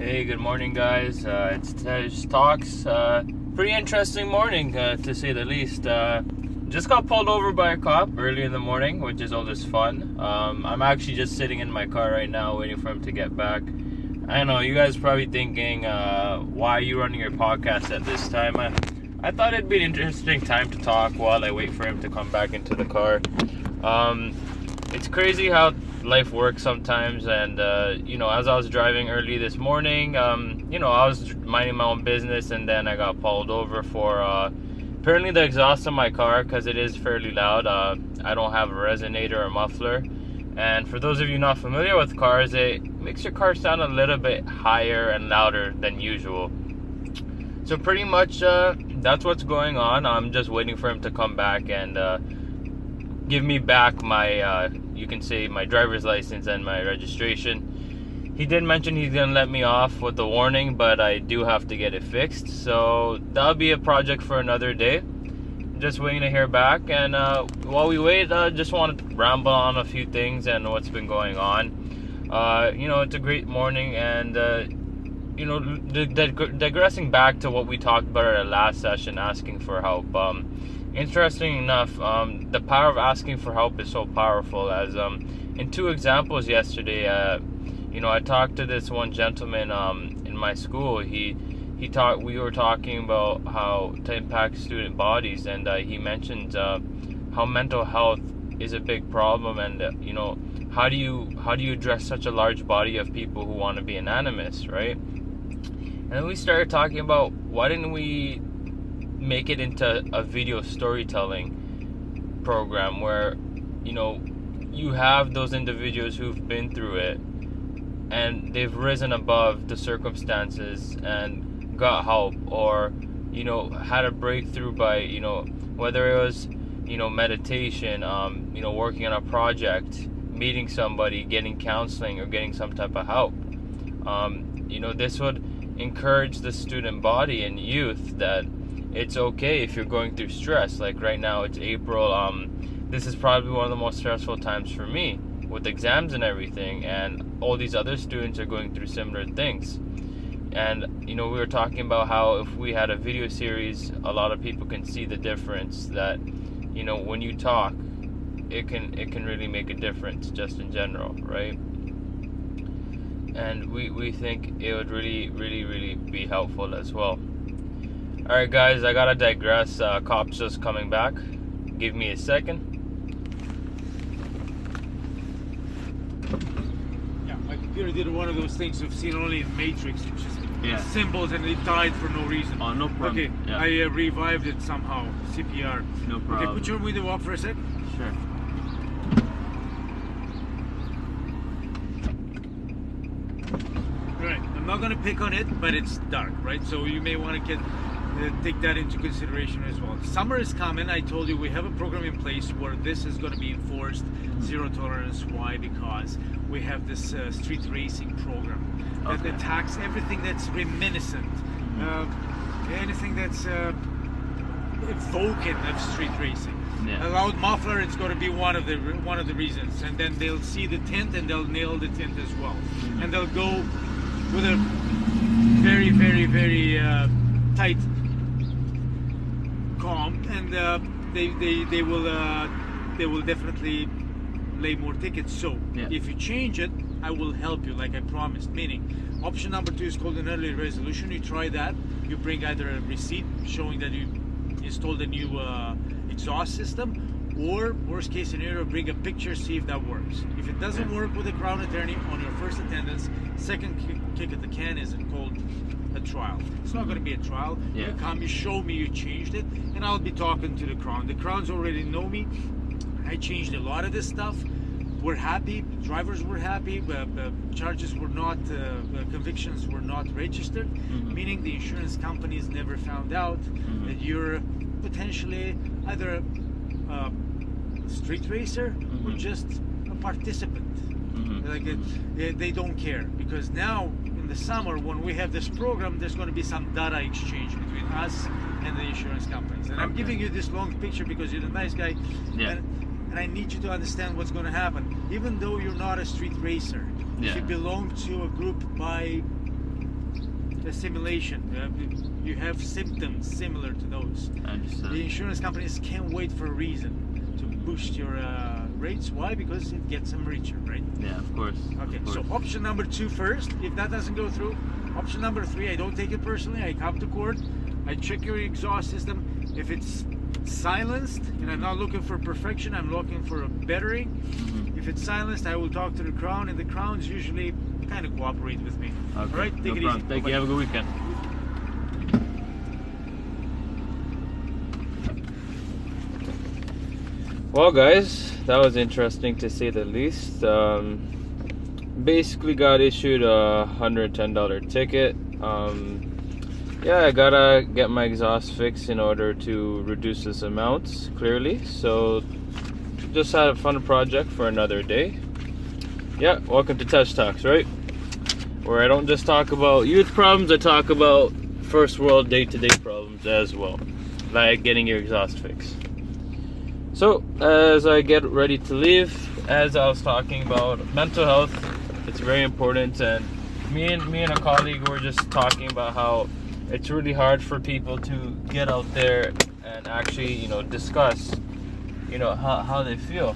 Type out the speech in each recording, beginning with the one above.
Hey, good morning, guys. Uh, it's Tej Talks. Uh, pretty interesting morning, uh, to say the least. Uh, just got pulled over by a cop early in the morning, which is always fun. Um, I'm actually just sitting in my car right now, waiting for him to get back. I know you guys probably thinking, uh, why are you running your podcast at this time? I, I thought it'd be an interesting time to talk while I wait for him to come back into the car. Um, it's crazy how life works sometimes and uh, you know as i was driving early this morning um, you know i was minding my own business and then i got pulled over for uh, apparently the exhaust of my car because it is fairly loud. Uh, i don't have a resonator or muffler. And for those of you not familiar with cars it makes your car sound a little bit higher and louder than usual. So pretty much uh, that's what's going on. I'm just waiting for him to come back and uh, give me back my, uh, you can say, my driver's license and my registration. He did mention he's gonna let me off with a warning, but I do have to get it fixed. So that'll be a project for another day. Just waiting to hear back. And uh, while we wait, I uh, just want to ramble on a few things and what's been going on. Uh, you know, it's a great morning, and uh, you know, digressing back to what we talked about at our last session, asking for help. Um, interesting enough, um, the power of asking for help is so powerful. As um, in two examples yesterday, uh, you know, I talked to this one gentleman um, in my school. He he talked. We were talking about how to impact student bodies, and uh, he mentioned uh, how mental health is a big problem, and uh, you know, how do you how do you address such a large body of people who want to be anonymous, right? And then we started talking about why didn't we make it into a video storytelling program where you know you have those individuals who've been through it and they've risen above the circumstances and got help or you know had a breakthrough by you know whether it was you know meditation um, you know working on a project meeting somebody getting counseling or getting some type of help. Um, you know this would encourage the student body and youth that it's okay if you're going through stress. Like right now, it's April. Um, this is probably one of the most stressful times for me with exams and everything, and all these other students are going through similar things. And you know, we were talking about how if we had a video series, a lot of people can see the difference. That you know, when you talk, it can it can really make a difference just in general, right? And we we think it would really really really be helpful as well. Alright, guys, I gotta digress. Uh, cops just coming back. Give me a second. Yeah, my computer did one of those things we've seen only in Matrix. It's just yeah. symbols and it died for no reason. Oh, no problem. Okay, yeah. I uh, revived it somehow. CPR. No problem. Okay, put your window up for a sec. Sure. Right, I'm not gonna pick on it, but it's dark, right? So you may want to get take that into consideration as well. Summer is coming. I told you we have a program in place where this is going to be enforced, zero tolerance. Why? Because we have this uh, street racing program that okay. attacks everything that's reminiscent, uh, anything that's uh, evoking of street racing. Yeah. A loud muffler, it's going to be one of the one of the reasons, and then they'll see the tint and they'll nail the tint as well, and they'll go with a very, very, very uh, tight and uh, they, they they will uh, they will definitely lay more tickets. So yeah. if you change it, I will help you, like I promised. Meaning, option number two is called an early resolution. You try that. You bring either a receipt showing that you installed a new uh, exhaust system, or worst case scenario, bring a picture, see if that works. If it doesn't work with a crown attorney on your first attendance, second kick, kick at the can is called a trial. It's not going to be a trial. Yeah. You come, you show me you changed it, and I'll be talking to the crown. The crowns already know me. I changed a lot of this stuff. We're happy. Drivers were happy. Uh, uh, charges were not, uh, uh convictions were not registered, mm-hmm. meaning the insurance companies never found out mm-hmm. that you're potentially either a street racer mm-hmm. or just a participant. Mm-hmm. Like it, they don't care because now the summer when we have this program, there's going to be some data exchange between us and the insurance companies. And okay. I'm giving you this long picture because you're a nice guy. Yeah. And, and I need you to understand what's going to happen. Even though you're not a street racer, yeah. if you belong to a group by a simulation. Uh, you have symptoms similar to those. The insurance companies can't wait for a reason to boost your uh, rates. Why? Because it gets them richer, right? Yeah, of course. Okay, of course. so option number two first. If that doesn't go through, option number three, I don't take it personally. I come to court. I check your exhaust system. If it's silenced, and I'm not looking for perfection, I'm looking for a bettering. Mm-hmm. If it's silenced, I will talk to the crown, and the crowns usually kind of cooperate with me. Okay. All right, take no it problem. easy. Thank Bye-bye. you. Have a good weekend. Well, guys, that was interesting to say the least. Um, basically, got issued a hundred ten dollar ticket. Um, yeah, I gotta get my exhaust fixed in order to reduce this amount. Clearly, so just had a fun project for another day. Yeah, welcome to Tej Talks, right? where I don't just talk about youth problems, I talk about first world day to day problems as well, like getting your exhaust fixed. So, as I get ready to leave, as I was talking about mental health, it's very important. And me and me and a colleague were just talking about how it's really hard for people to get out there and actually, you know, discuss, you know, how, how they feel.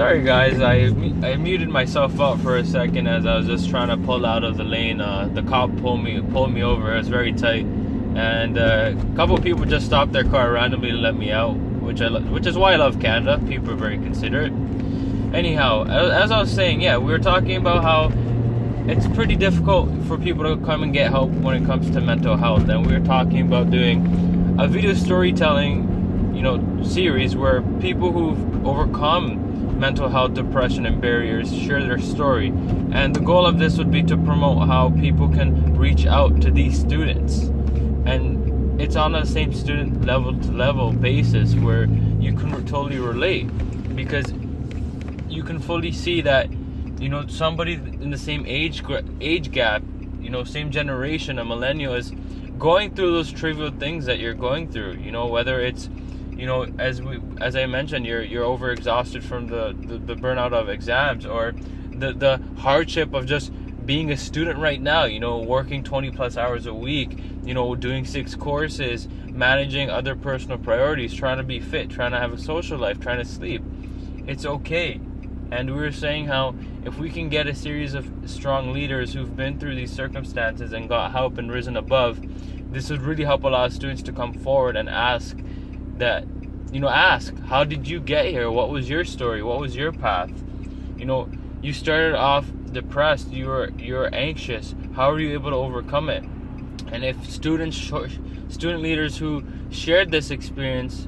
Sorry guys, I I muted myself out for a second as I was just trying to pull out of the lane. Uh, the cop pulled me pulled me over. It was very tight, and uh, a couple people just stopped their car randomly to let me out, which I which is why I love Canada. People are very considerate. Anyhow, as I was saying, yeah, we were talking about how it's pretty difficult for people to come and get help when it comes to mental health, and we were talking about doing a video storytelling, you know, series where people who've overcome mental health, depression, and barriers share their story. And the goal of this would be to promote how people can reach out to these students. And it's on the same student level to level basis where you can totally relate because you can fully see that you know somebody in the same age age gap you know same generation a millennial is going through those trivial things that you're going through you know whether it's you know, as we as I mentioned, you're you're over exhausted from the, the, the burnout of exams or the the hardship of just being a student right now, you know, working 20 plus hours a week, you know, doing six courses, managing other personal priorities, trying to be fit, trying to have a social life, trying to sleep. It's okay. And we were saying how if we can get a series of strong leaders who've been through these circumstances and got help and risen above, this would really help a lot of students to come forward and ask that you know ask how did you get here? What was your story? What was your path? You know you started off depressed. You were you're anxious. How are you able to overcome it? And if students student leaders who shared this experience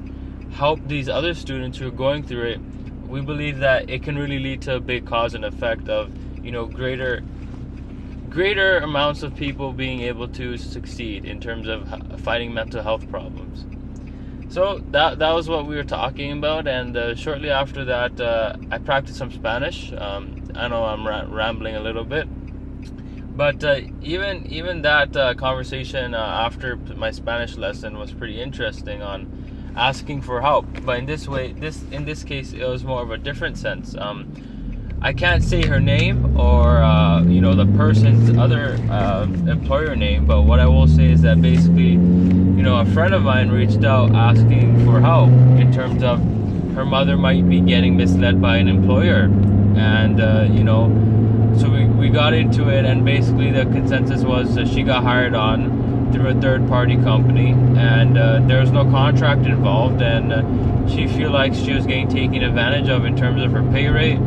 help these other students who are going through it we believe that it can really lead to a big cause and effect of you know greater greater amounts of people being able to succeed in terms of fighting mental health problems so that that was what we were talking about, and uh, shortly after that, uh, I practiced some Spanish. Um, I know I'm ra- rambling a little bit, but uh, even even that uh, conversation uh, after my Spanish lesson was pretty interesting on asking for help. But in this way, this in this case, it was more of a different sense. Um, I can't say her name or uh, you know the person's other employer name, but what I will say is that basically you know, a friend of mine reached out asking for help in terms of her mother might be getting misled by an employer. And, uh, you know, so we, we got into it, and basically the consensus was that she got hired on through a third party company, and uh, there was no contract involved, and uh, she feel like she was getting taken advantage of in terms of her pay rate,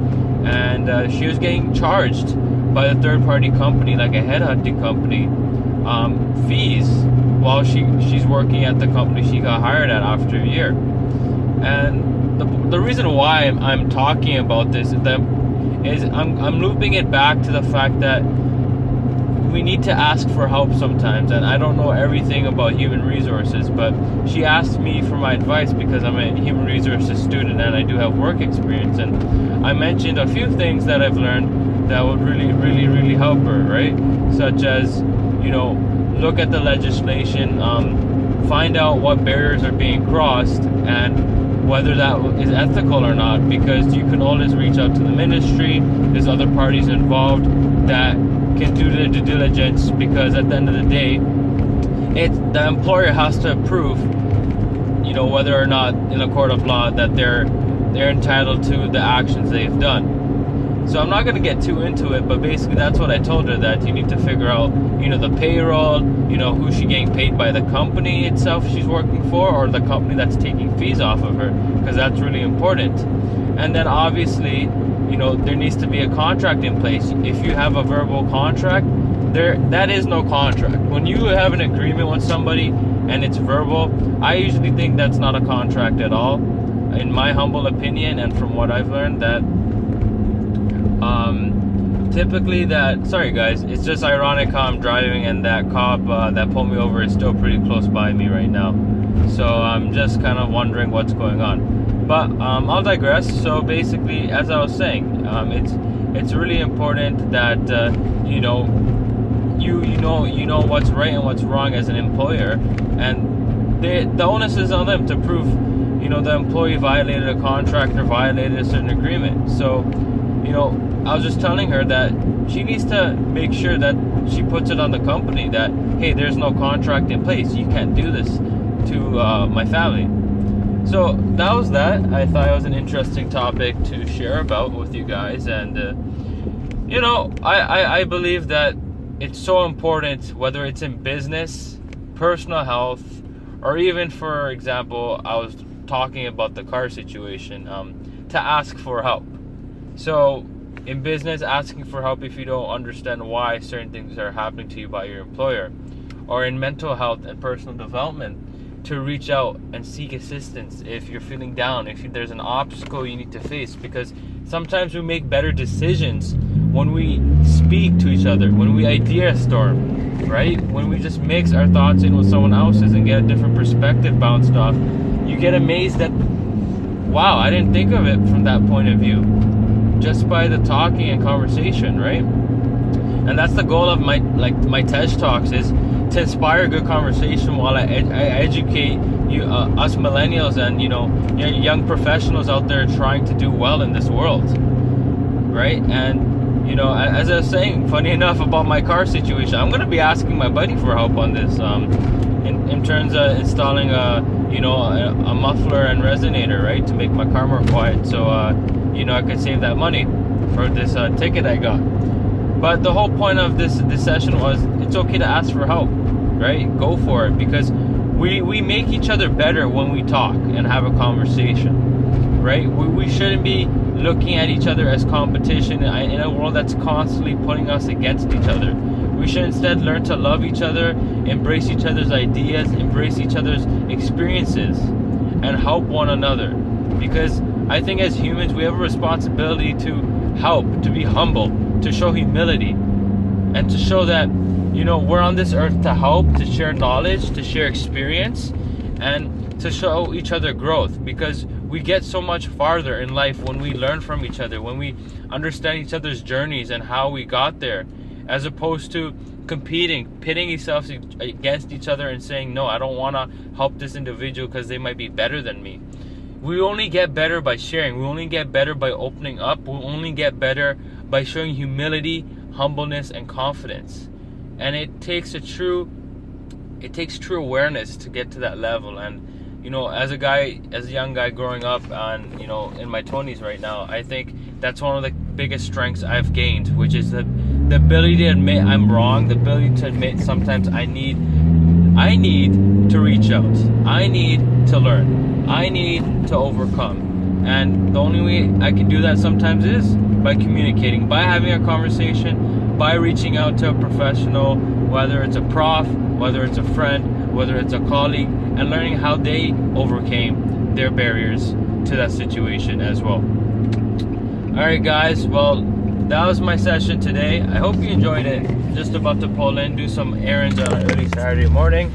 and uh, she was getting charged by the third party company, like a headhunting company, um, fees while she she's working at the company she got hired at after a year. And the, the reason why I'm, I'm talking about this is that is I'm, I'm looping it back to the fact that we need to ask for help sometimes and I don't know everything about human resources but she asked me for my advice because I'm a human resources student and I do have work experience and I mentioned a few things that I've learned that would really really really help her right such as you know look at the legislation. Um, find out what barriers are being crossed and whether that is ethical or not because you can always reach out to the ministry there's other parties involved that can do the due diligence because at the end of the day it the employer has to prove you know whether or not in a court of law that they're they're entitled to the actions they've done so I'm not going to get too into it, but basically that's what I told her that you need to figure out, you know, the payroll, you know, who's she getting paid by the company itself she's working for or the company that's taking fees off of her because that's really important. And then obviously, you know, there needs to be a contract in place. If you have a verbal contract, there that is no contract. When you have an agreement with somebody and it's verbal, I usually think that's not a contract at all. In my humble opinion and from what I've learned that um, typically, that sorry guys, it's just ironic how I'm driving and that cop uh, that pulled me over is still pretty close by me right now. So I'm just kind of wondering what's going on. But um, I'll digress. So basically, as I was saying, um, it's it's really important that uh, you know you you know you know what's right and what's wrong as an employer, and they, the onus is on them to prove you know the employee violated a contract or violated a certain agreement. So you know, I was just telling her that she needs to make sure that she puts it on the company that, hey, there's no contract in place. You can't do this to uh, my family. So that was that. I thought it was an interesting topic to share about with you guys. And, uh, you know, I, I, I believe that it's so important, whether it's in business, personal health, or even, for example, I was talking about the car situation, um, to ask for help so, in business, asking for help if you don't understand why certain things are happening to you by your employer, or in mental health and personal development, to reach out and seek assistance if you're feeling down, if there's an obstacle you need to face, because sometimes we make better decisions when we speak to each other, when we idea storm, right? When we just mix our thoughts in with someone else's and get a different perspective bounced off, you get amazed that, wow, I didn't think of it from that point of view just by the talking and conversation, right? And that's the goal of my like my Tej Talks is to inspire good conversation while I, ed- I educate you uh, us millennials and you know young professionals out there trying to do well in this world, right? And you know, as I was saying, funny enough about my car situation, I'm gonna be asking my buddy for help on this. Um, in, in terms of installing a you know a, a muffler and resonator, right, to make my car more quiet. So. Uh, you know I could save that money for this uh, ticket I got. But the whole point of this this session was it's okay to ask for help, right? Go for it because we we make each other better when we talk and have a conversation, right? We, we shouldn't be looking at each other as competition in a world that's constantly putting us against each other. We should instead learn to love each other, embrace each other's ideas, embrace each other's experiences, and help one another. Because I think as humans, we have a responsibility to help, to be humble, to show humility, and to show that, you know, we're on this earth to help, to share knowledge, to share experience, and to show each other growth because we get so much farther in life when we learn from each other, when we understand each other's journeys and how we got there, as opposed to competing, pitting yourselves against each other and saying, No, I don't want to help this individual because they might be better than me we only get better by sharing. We only get better by opening up. We only get better by showing humility, humbleness, and confidence. And it takes a true it takes true awareness to get to that level and you know as a guy as a young guy growing up and you know in my 20s right now i think that's one of the biggest strengths i've gained which is the the ability to admit i'm wrong the ability to admit sometimes i need i need to reach out i need to learn I need to overcome. And the only way I can do that sometimes is by communicating, by having a conversation, by reaching out to a professional, whether it's a prof, whether it's a friend, whether it's a colleague, and learning how they overcame their barriers to that situation as well. Alright, guys, well, that was my session today. I hope you enjoyed it. Just about to pull in, do some errands on an early Saturday morning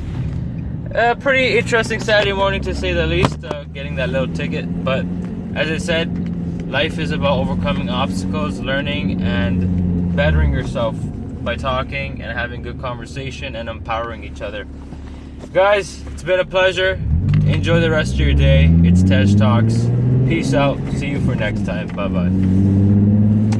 a pretty interesting Saturday morning to say the least, uh, getting that little ticket. But as I said, life is about overcoming obstacles, learning, and bettering yourself by talking and having good conversation and empowering each other. Guys, it's been a pleasure. Enjoy the rest of your day. It's Tej Talks. Peace out. See you for next time. Bye bye.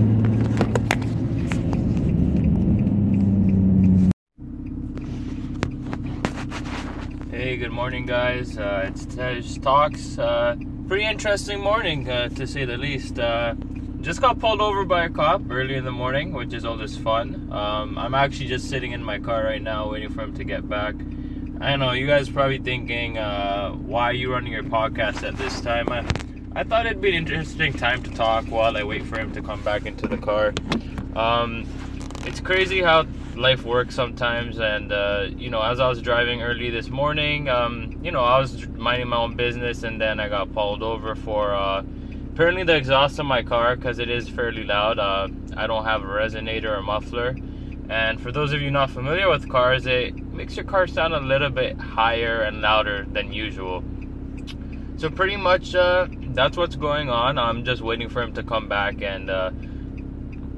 Good morning, guys. Uh, it's Tej Talks. Uh, pretty interesting morning, uh, to say the least. Uh, just got pulled over by a cop early in the morning, which is always fun. Um, I'm actually just sitting in my car right now, waiting for him to get back. I know you guys probably thinking, uh, why are you running your podcast at this time? I, I thought it'd be an interesting time to talk while I wait for him to come back into the car. Um, it's crazy how life works sometimes and uh, you know as i was driving early this morning um, you know i was minding my own business and then i got pulled over for uh, apparently the exhaust in my car because it is fairly loud. Uh, i don't have a resonator or muffler. And for those of you not familiar with cars it makes your car sound a little bit higher and louder than usual. So pretty much uh, that's what's going on. I'm just waiting for him to come back and uh,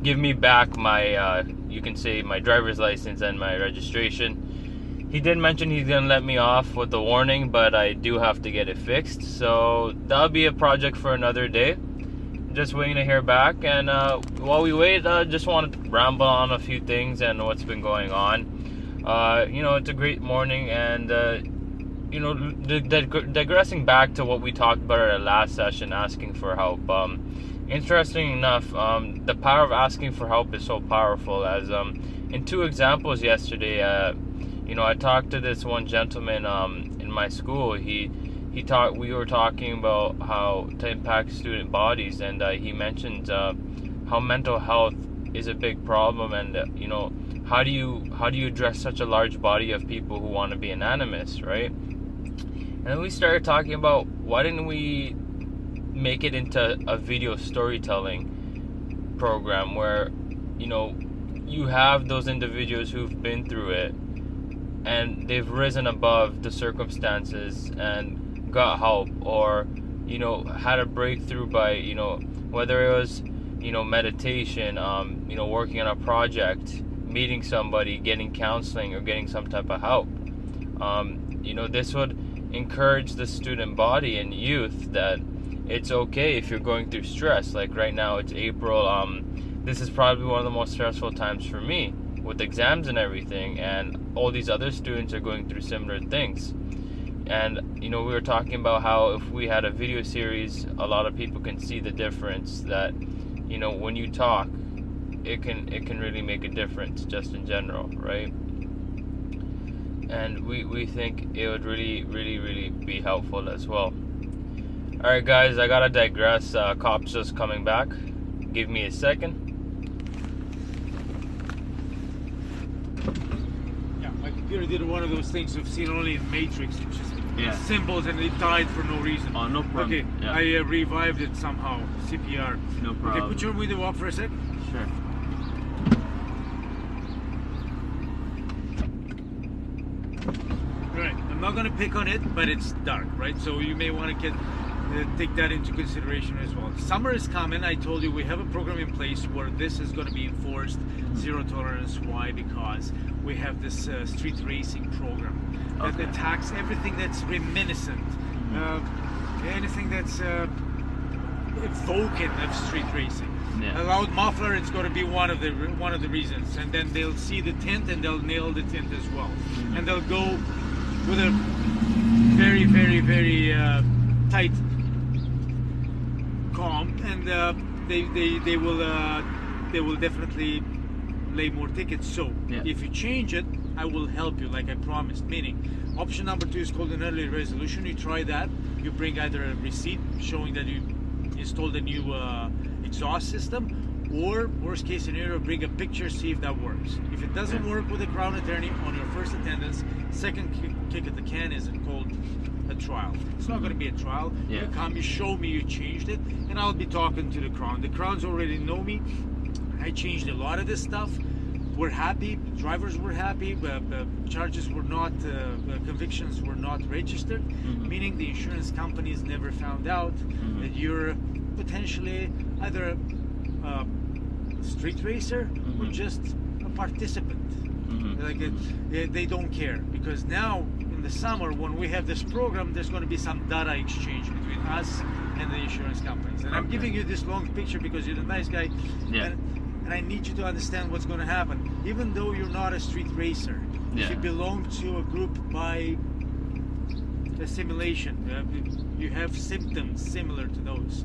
give me back my, uh, you can say, my driver's license and my registration. He did mention he's gonna let me off with a warning, but I do have to get it fixed. So that'll be a project for another day. Just waiting to hear back. And uh, while we wait, I uh, just want to ramble on a few things and what's been going on. Uh, you know, it's a great morning, and uh, you know, digressing back to what we talked about at our last session, asking for help. Um, interesting enough, um, the power of asking for help is so powerful. As um, in two examples yesterday, uh, you know, I talked to this one gentleman um, in my school. He he talked. We were talking about how to impact student bodies, and uh, he mentioned uh, how mental health is a big problem, and uh, you know, how do you how do you address such a large body of people who want to be anonymous, right? And then we started talking about why didn't we make it into a video storytelling program where you know you have those individuals who've been through it and they've risen above the circumstances and got help or you know had a breakthrough by you know whether it was you know meditation um, you know working on a project meeting somebody getting counseling or getting some type of help. Um, you know this would encourage the student body and youth that it's okay if you're going through stress. Like right now, it's April. Um, this is probably one of the most stressful times for me with exams and everything, and all these other students are going through similar things. And you know, we were talking about how if we had a video series, a lot of people can see the difference. That you know, when you talk, it can it can really make a difference just in general, right? And we we think it would really really really be helpful as well. Alright, guys, I gotta digress. Uh, cops just coming back. Give me a second. Yeah, my computer did one of those things we've seen only in Matrix, which is yeah. symbols and it died for no reason. Oh, no problem. Okay, yeah. I uh, revived it somehow. CPR. No problem. Okay, put your window up for a sec. Sure. Right, I'm not gonna pick on it, but it's dark, right? So you may want to get take that into consideration as well. Summer is coming. I told you we have a program in place where this is going to be enforced, zero tolerance. Why? Because we have this uh, street racing program that okay. attacks everything that's reminiscent, mm-hmm. uh, anything that's uh, evoking of street racing. Yeah. A loud muffler, it's going to be one of the one of the reasons, and then they'll see the tint and they'll nail the tint as well, mm-hmm. and they'll go with a very, very, very uh, tight and uh, they, they they will uh, they will definitely lay more tickets. So yeah. if you change it, I will help you, like I promised. Meaning, option number two is called an early resolution. You try that. You bring either a receipt showing that you installed a new uh, exhaust system, or worst case scenario, bring a picture, see if that works. If it doesn't work with a crown attorney on your first attendance, second kick at the can is called a trial. It's not going to be a trial. Yeah. You come, you show me you changed it, and I'll be talking to the crown. The crowns already know me. I changed a lot of this stuff. We're happy. Drivers were happy. But, charges were not, uh, convictions were not registered, mm-hmm. meaning the insurance companies never found out mm-hmm. that you're potentially either a street racer mm-hmm. or just a participant. Mm-hmm. Like it, they don't care because now the summer when we have this program, there's going to be some data exchange between us and the insurance companies. And okay. I'm giving you this long picture because you're a nice guy. Yeah. And, and I need you to understand what's going to happen. Even though you're not a street racer, yeah. if you belong to a group by assimilation, you have symptoms similar to those.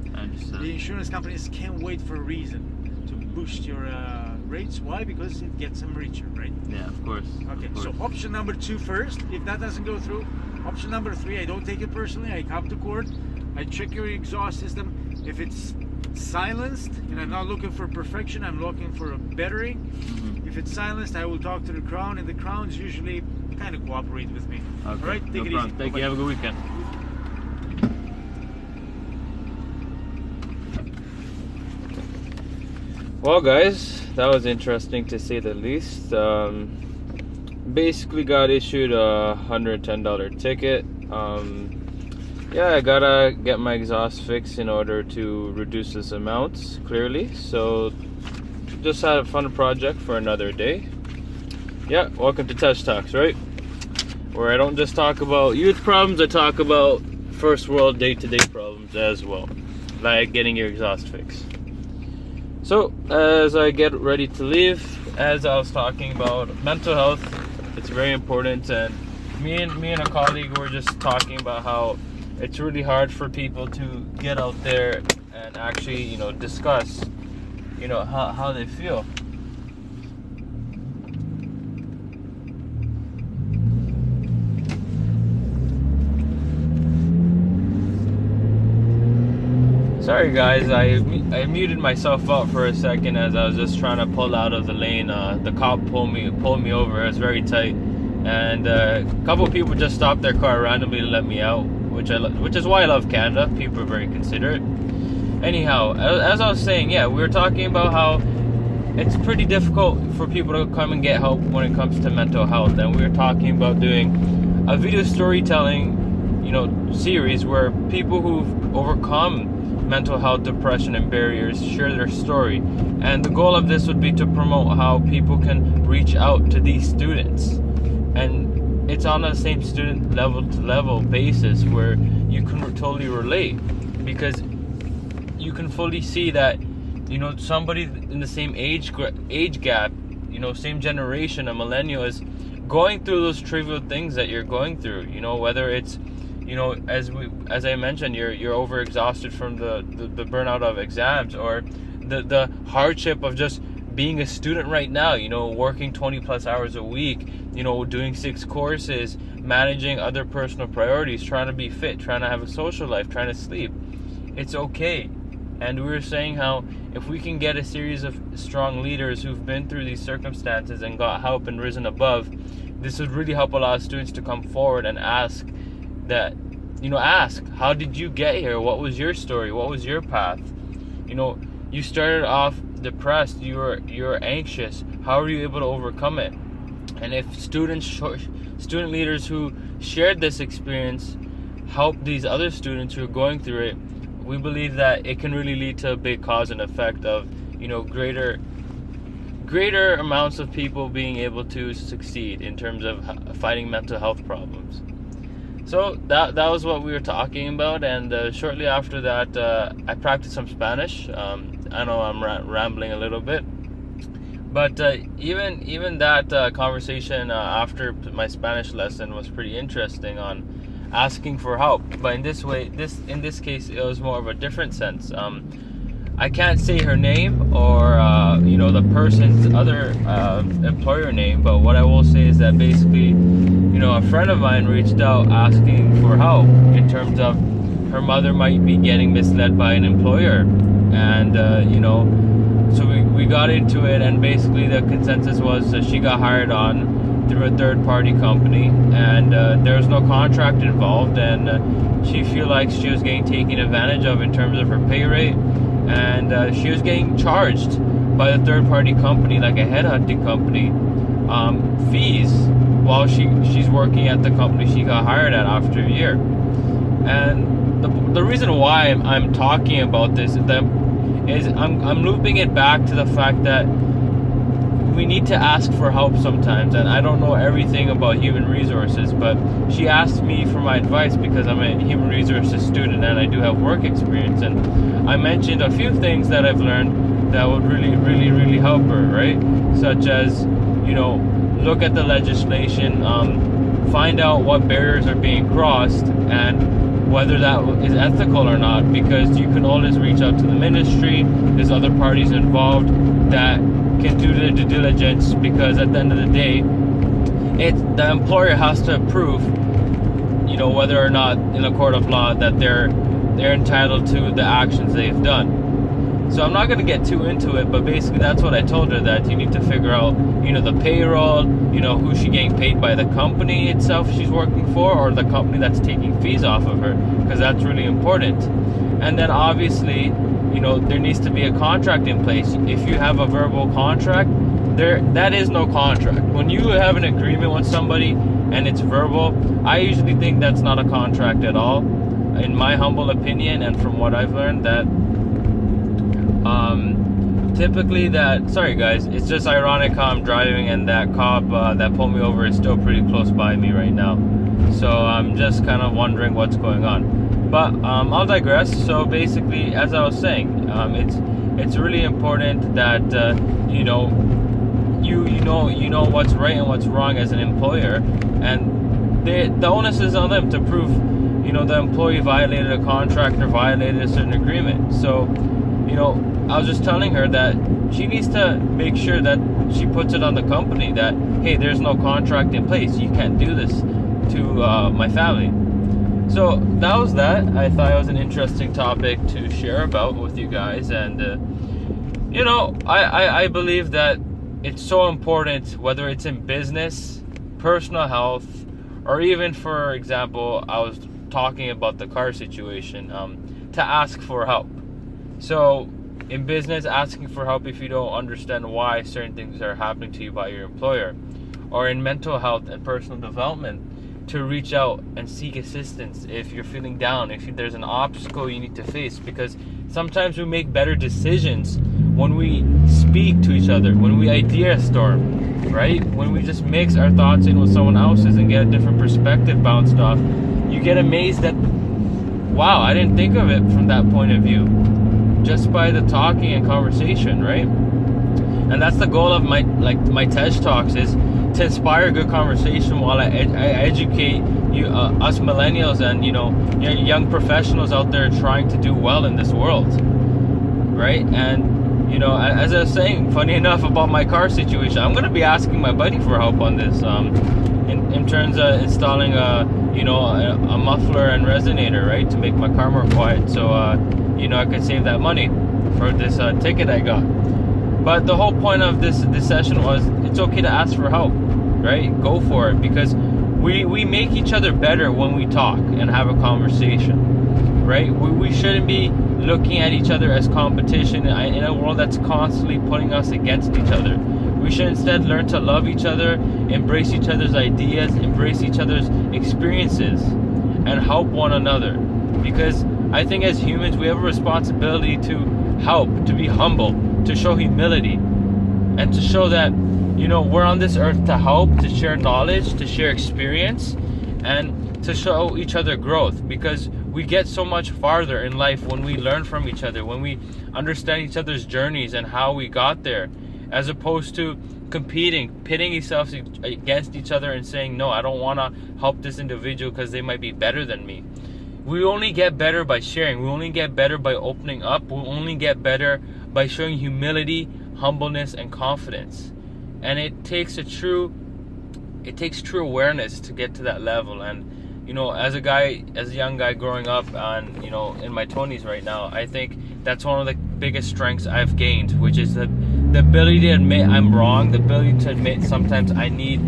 The insurance companies can't wait for a reason to boost your uh, rates. Why? Because it gets them richer, right? Yeah, of course. Okay, of course. so option number two first. If that doesn't go through, option number three, I don't take it personally. I come to court, I check your exhaust system. If it's silenced, and I'm not looking for perfection, I'm looking for a bettering. Mm-hmm. If it's silenced, I will talk to the crown, and the crowns usually kind of cooperate with me. Okay. All right, take no it problem. easy. Thank Bye-bye. you. Have a good weekend. Well, guys, that was interesting to say the least. Um, basically, got issued a hundred ten dollar ticket. Um, yeah, I gotta get my exhaust fixed in order to reduce this amount. Clearly, so just had a fun project for another day. Yeah, welcome to Tej Talks, right? Where I don't just talk about youth problems, I talk about first world day to day problems as well, like getting your exhaust fixed. So, as I get ready to leave, as I was talking about mental health, it's very important. And me and me and a colleague were just talking about how it's really hard for people to get out there and actually, you know, discuss, you know, how, how they feel. Sorry guys, I I muted myself out for a second as I was just trying to pull out of the lane. Uh, the cop pulled me pulled me over. It's very tight, and uh, a couple people just stopped their car randomly to let me out, which I which is why I love Canada. People are very considerate. Anyhow, as I was saying, yeah, we were talking about how it's pretty difficult for people to come and get help when it comes to mental health, and we were talking about doing a video storytelling, you know, series where people who've overcome mental health, depression, and barriers share their story. And the goal of this would be to promote how people can reach out to these students. And it's on the same student level to level basis where you can totally relate because you can fully see that you know somebody in the same age age gap you know same generation a millennial is going through those trivial things that you're going through you know whether it's you know, as we as I mentioned, you're you're over exhausted from the, the, the burnout of exams or the the hardship of just being a student right now, you know, working 20 plus hours a week, you know, doing six courses, managing other personal priorities, trying to be fit, trying to have a social life, trying to sleep. It's okay. And we were saying how if we can get a series of strong leaders who've been through these circumstances and got help and risen above, this would really help a lot of students to come forward and ask that you know ask how did you get here? What was your story? What was your path? You know you started off depressed. You were you're anxious. How are you able to overcome it? And if students student leaders who shared this experience help these other students who are going through it we believe that it can really lead to a big cause and effect of you know greater greater amounts of people being able to succeed in terms of fighting mental health problems so that that was what we were talking about, and uh, shortly after that, uh, I practiced some Spanish. Um, I know I'm ra- rambling a little bit, but uh, even even that uh, conversation uh, after my Spanish lesson was pretty interesting on asking for help. But in this way, this in this case, it was more of a different sense. Um, I can't say her name or uh, you know the person's other uh, employer name, but what I will say is that basically, you know, a friend of mine reached out asking for help in terms of her mother might be getting misled by an employer, and uh, you know, so we, we got into it, and basically the consensus was that she got hired on through a third party company, and uh, there was no contract involved, and uh, she feel like she was getting taken advantage of in terms of her pay rate and uh, she was getting charged by a third party company, like a headhunting company, um, fees while she she's working at the company she got hired at after a year. And the, the reason why I'm, I'm talking about this is, that, is I'm, I'm looping it back to the fact that we need to ask for help sometimes. And I don't know everything about human resources, but she asked me for my advice because I'm a human resources student and I do have work experience. And I mentioned a few things that I've learned that would really, really, really help her, right? Such as, you know, look at the legislation, um, find out what barriers are being crossed, and whether that is ethical or not because you can always reach out to the ministry there's other parties involved that can do the due diligence because at the end of the day, it the employer has to prove, you know, whether or not in a court of law that they're they're entitled to the actions they've done. So I'm not going to get too into it, but basically that's what I told her that you need to figure out, you know, the payroll, you know, who she getting paid by the company itself she's working for or the company that's taking fees off of her because that's really important. And then obviously you know there needs to be a contract in place. If you have a verbal contract there that is no contract. When you have an agreement with somebody and it's verbal i usually think that's not a contract at all. In my humble opinion and from what i've learned that um, typically that sorry guys it's just ironic how i'm driving and that cop uh, that pulled me over is still pretty close by me right now so i'm just kind of wondering what's going on but um, I'll digress. So basically, as I was saying, um, it's it's really important that uh, you know you you know you know what's right and what's wrong as an employer, and they, the onus is on them to prove you know the employee violated a contract or violated a certain agreement. So you know I was just telling her that she needs to make sure that she puts it on the company that hey, there's no contract in place. You can't do this to uh, my family so that was that. I thought it was an interesting topic to share about with you guys, and uh, you know, I, I, I believe that it's so important whether it's in business, personal health, or even, for example, I was talking about the car situation, um, to ask for help. So, in business, asking for help if you don't understand why certain things are happening to you by your employer, or in mental health and personal development to reach out and seek assistance if you're feeling down, if there's an obstacle you need to face, because sometimes we make better decisions when we speak to each other, when we idea storm, right? When we just mix our thoughts in with someone else's and get a different perspective bounced off, you get amazed that, wow, I didn't think of it from that point of view, just by the talking and conversation, right? And that's the goal of my like my Tej Talks is to inspire good conversation while I, ed- I educate you, uh, us millennials and you know young professionals out there trying to do well in this world, right? And you know, as I was saying, funny enough about my car situation, I'm gonna be asking my buddy for help on this. Um, in, in terms of installing a you know a, a, muffler and resonator, right, to make my car more quiet, so uh, you know I could save that money for this uh, ticket I got. But the whole point of this this session was it's okay to ask for help right? Go for it because we we make each other better when we talk and have a conversation, right? We, we shouldn't be looking at each other as competition in a world that's constantly putting us against each other. We should instead learn to love each other, embrace each other's ideas, embrace each other's experiences, and help one another. Because I think as humans, we have a responsibility to help, to be humble, to show humility, and to show that you know, we're on this earth to help, to share knowledge, to share experience, and to show each other growth because we get so much farther in life when we learn from each other, when we understand each other's journeys and how we got there, as opposed to competing, pitting yourselves against each other and saying, No, I don't want to help this individual because they might be better than me. We only get better by sharing, we only get better by opening up, we only get better by showing humility, humbleness, and confidence. And it takes a true it takes true awareness to get to that level. And you know as a guy as a young guy growing up and you know in my 20s right now i think that's one of the biggest strengths i've gained which is the the ability to admit i'm wrong the ability to admit sometimes i need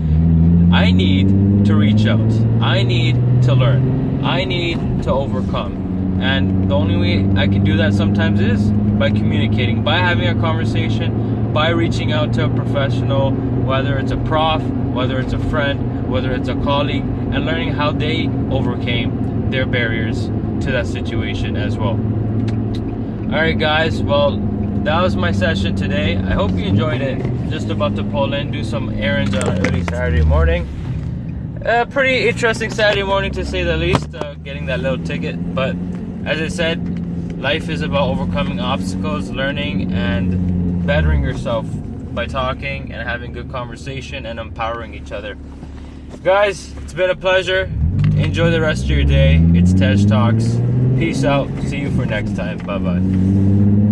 i need to reach out i need to learn i need to overcome and the only way i can do that sometimes is by communicating by having a conversation by reaching out to a professional, whether it's a prof, whether it's a friend, whether it's a colleague, and learning how they overcame their barriers to that situation as well. All right, guys. Well, that was my session today. I hope you enjoyed it. Just about to pull in, do some errands on an early Saturday morning. A pretty interesting Saturday morning to say the least, uh, getting that little ticket. But as I said, life is about overcoming obstacles, learning, and bettering yourself by talking and having good conversation and empowering each other. Guys, it's been a pleasure. Enjoy the rest of your day. It's Tej Talks. Peace out. See you for next time. Bye bye.